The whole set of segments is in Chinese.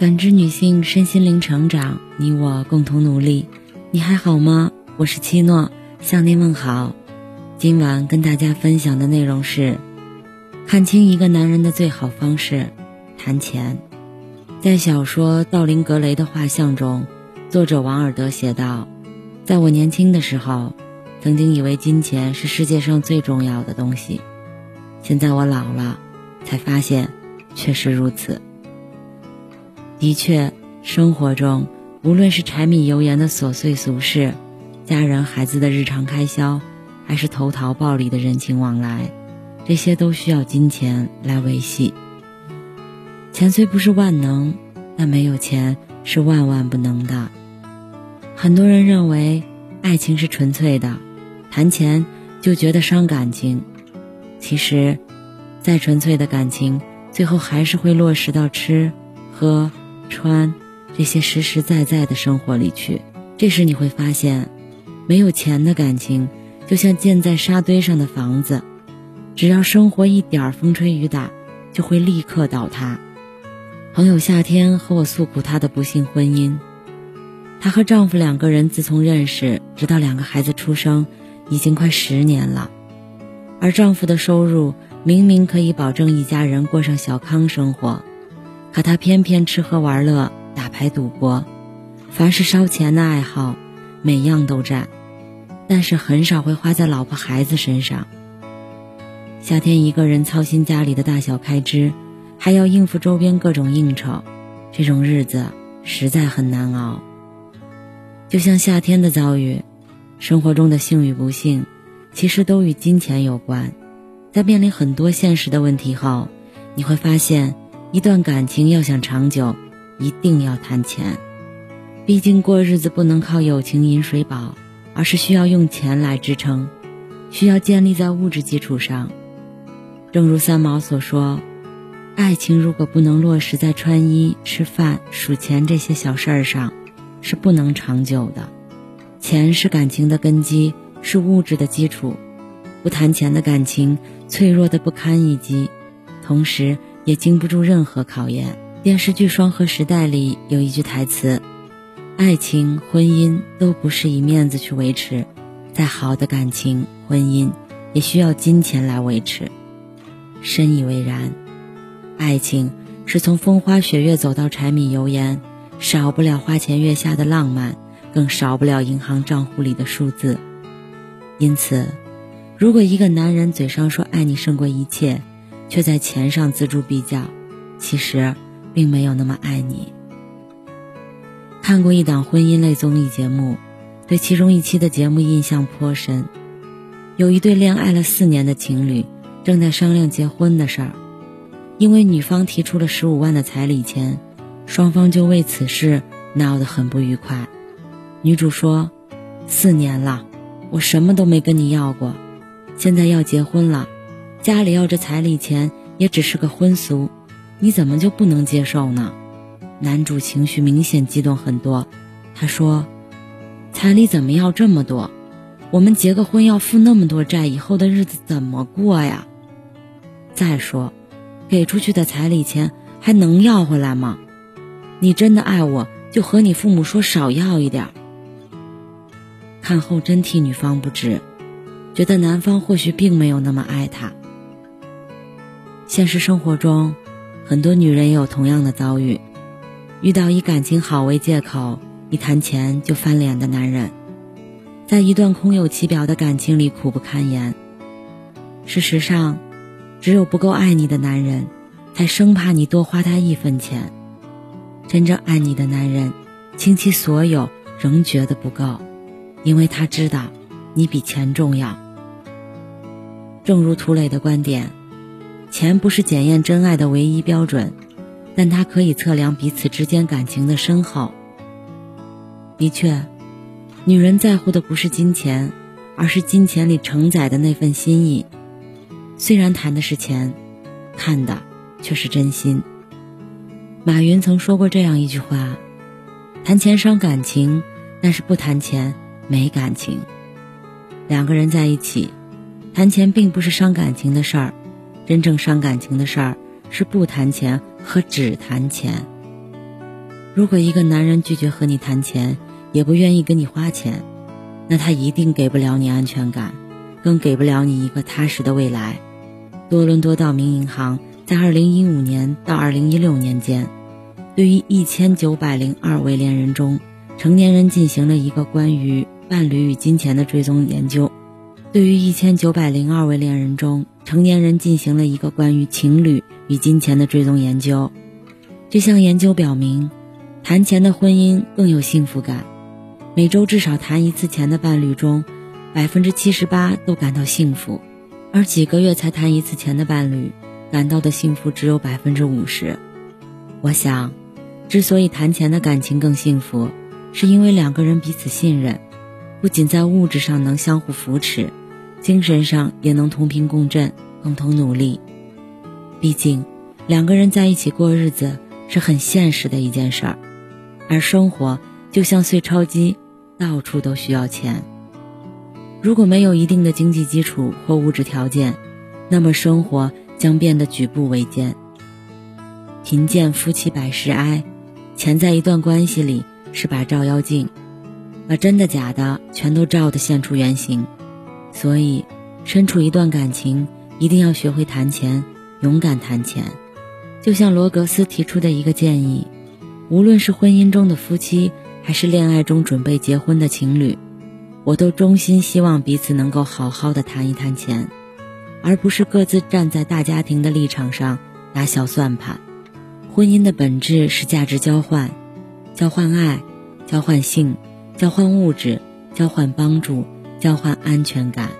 感知女性身心灵成长，你我共同努力。你还好吗？我是七诺，向您问好。今晚跟大家分享的内容是：看清一个男人的最好方式——谈钱。在小说《道林格雷的画像》中，作者王尔德写道：“在我年轻的时候，曾经以为金钱是世界上最重要的东西。现在我老了，才发现确实如此。”的确，生活中无论是柴米油盐的琐碎俗事，家人孩子的日常开销，还是投桃报李的人情往来，这些都需要金钱来维系。钱虽不是万能，但没有钱是万万不能的。很多人认为爱情是纯粹的，谈钱就觉得伤感情。其实，再纯粹的感情，最后还是会落实到吃喝。穿这些实实在在的生活里去，这时你会发现，没有钱的感情就像建在沙堆上的房子，只要生活一点风吹雨打，就会立刻倒塌。朋友夏天和我诉苦她的不幸婚姻，她和丈夫两个人自从认识，直到两个孩子出生，已经快十年了，而丈夫的收入明明可以保证一家人过上小康生活。可他偏偏吃喝玩乐、打牌赌博，凡是烧钱的爱好，每样都占，但是很少会花在老婆孩子身上。夏天一个人操心家里的大小开支，还要应付周边各种应酬，这种日子实在很难熬。就像夏天的遭遇，生活中的幸与不幸，其实都与金钱有关。在面临很多现实的问题后，你会发现。一段感情要想长久，一定要谈钱。毕竟过日子不能靠友情饮水饱，而是需要用钱来支撑，需要建立在物质基础上。正如三毛所说：“爱情如果不能落实在穿衣、吃饭、数钱这些小事儿上，是不能长久的。钱是感情的根基，是物质的基础。不谈钱的感情，脆弱的不堪一击，同时。”也经不住任何考验。电视剧《双核时代》里有一句台词：“爱情、婚姻都不是以面子去维持，再好的感情、婚姻也需要金钱来维持。”深以为然。爱情是从风花雪月走到柴米油盐，少不了花前月下的浪漫，更少不了银行账户里的数字。因此，如果一个男人嘴上说爱你胜过一切，却在钱上锱铢必较，其实并没有那么爱你。看过一档婚姻类综艺节目，对其中一期的节目印象颇深。有一对恋爱了四年的情侣，正在商量结婚的事儿。因为女方提出了十五万的彩礼钱，双方就为此事闹得很不愉快。女主说：“四年了，我什么都没跟你要过，现在要结婚了。”家里要这彩礼钱也只是个婚俗，你怎么就不能接受呢？男主情绪明显激动很多，他说：“彩礼怎么要这么多？我们结个婚要付那么多债，以后的日子怎么过呀？再说，给出去的彩礼钱还能要回来吗？你真的爱我，就和你父母说少要一点。”看后真替女方不值，觉得男方或许并没有那么爱她。现实生活中，很多女人也有同样的遭遇，遇到以感情好为借口，一谈钱就翻脸的男人，在一段空有其表的感情里苦不堪言。事实上，只有不够爱你的男人，才生怕你多花他一分钱。真正爱你的男人，倾其所有仍觉得不够，因为他知道你比钱重要。正如涂磊的观点。钱不是检验真爱的唯一标准，但它可以测量彼此之间感情的深厚。的确，女人在乎的不是金钱，而是金钱里承载的那份心意。虽然谈的是钱，看的却是真心。马云曾说过这样一句话：“谈钱伤感情，但是不谈钱没感情。”两个人在一起，谈钱并不是伤感情的事儿。真正伤感情的事儿是不谈钱和只谈钱。如果一个男人拒绝和你谈钱，也不愿意跟你花钱，那他一定给不了你安全感，更给不了你一个踏实的未来。多伦多道明银行在二零一五年到二零一六年间，对于一千九百零二位恋人中，成年人进行了一个关于伴侣与金钱的追踪研究。对于一千九百零二位恋人中，成年人进行了一个关于情侣与金钱的追踪研究。这项研究表明，谈钱的婚姻更有幸福感。每周至少谈一次钱的伴侣中，百分之七十八都感到幸福，而几个月才谈一次钱的伴侣，感到的幸福只有百分之五十。我想，之所以谈钱的感情更幸福，是因为两个人彼此信任，不仅在物质上能相互扶持，精神上也能同频共振，共同努力。毕竟，两个人在一起过日子是很现实的一件事儿，而生活。就像碎钞机，到处都需要钱。如果没有一定的经济基础或物质条件，那么生活将变得举步维艰。贫贱夫妻百事哀，钱在一段关系里是把照妖镜，把真的假的全都照得现出原形。所以，身处一段感情，一定要学会谈钱，勇敢谈钱。就像罗格斯提出的一个建议，无论是婚姻中的夫妻。还是恋爱中准备结婚的情侣，我都衷心希望彼此能够好好的谈一谈钱，而不是各自站在大家庭的立场上打小算盘。婚姻的本质是价值交换，交换爱，交换性，交换物质，交换帮助，交换安全感。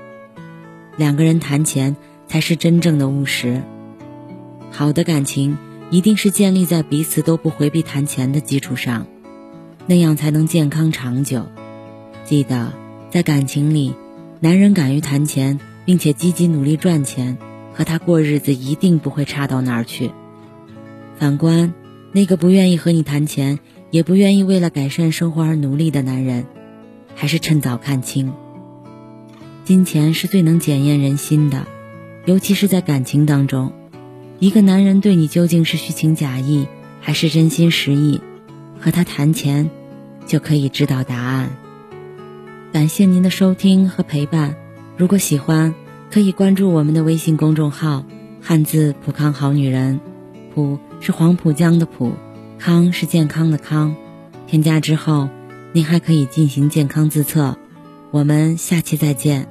两个人谈钱才是真正的务实。好的感情一定是建立在彼此都不回避谈钱的基础上。那样才能健康长久。记得，在感情里，男人敢于谈钱，并且积极努力赚钱，和他过日子一定不会差到哪儿去。反观那个不愿意和你谈钱，也不愿意为了改善生活而努力的男人，还是趁早看清。金钱是最能检验人心的，尤其是在感情当中，一个男人对你究竟是虚情假意，还是真心实意？和他谈钱，就可以知道答案。感谢您的收听和陪伴。如果喜欢，可以关注我们的微信公众号“汉字浦康好女人”，浦是黄浦江的浦，康是健康的康。添加之后，您还可以进行健康自测。我们下期再见。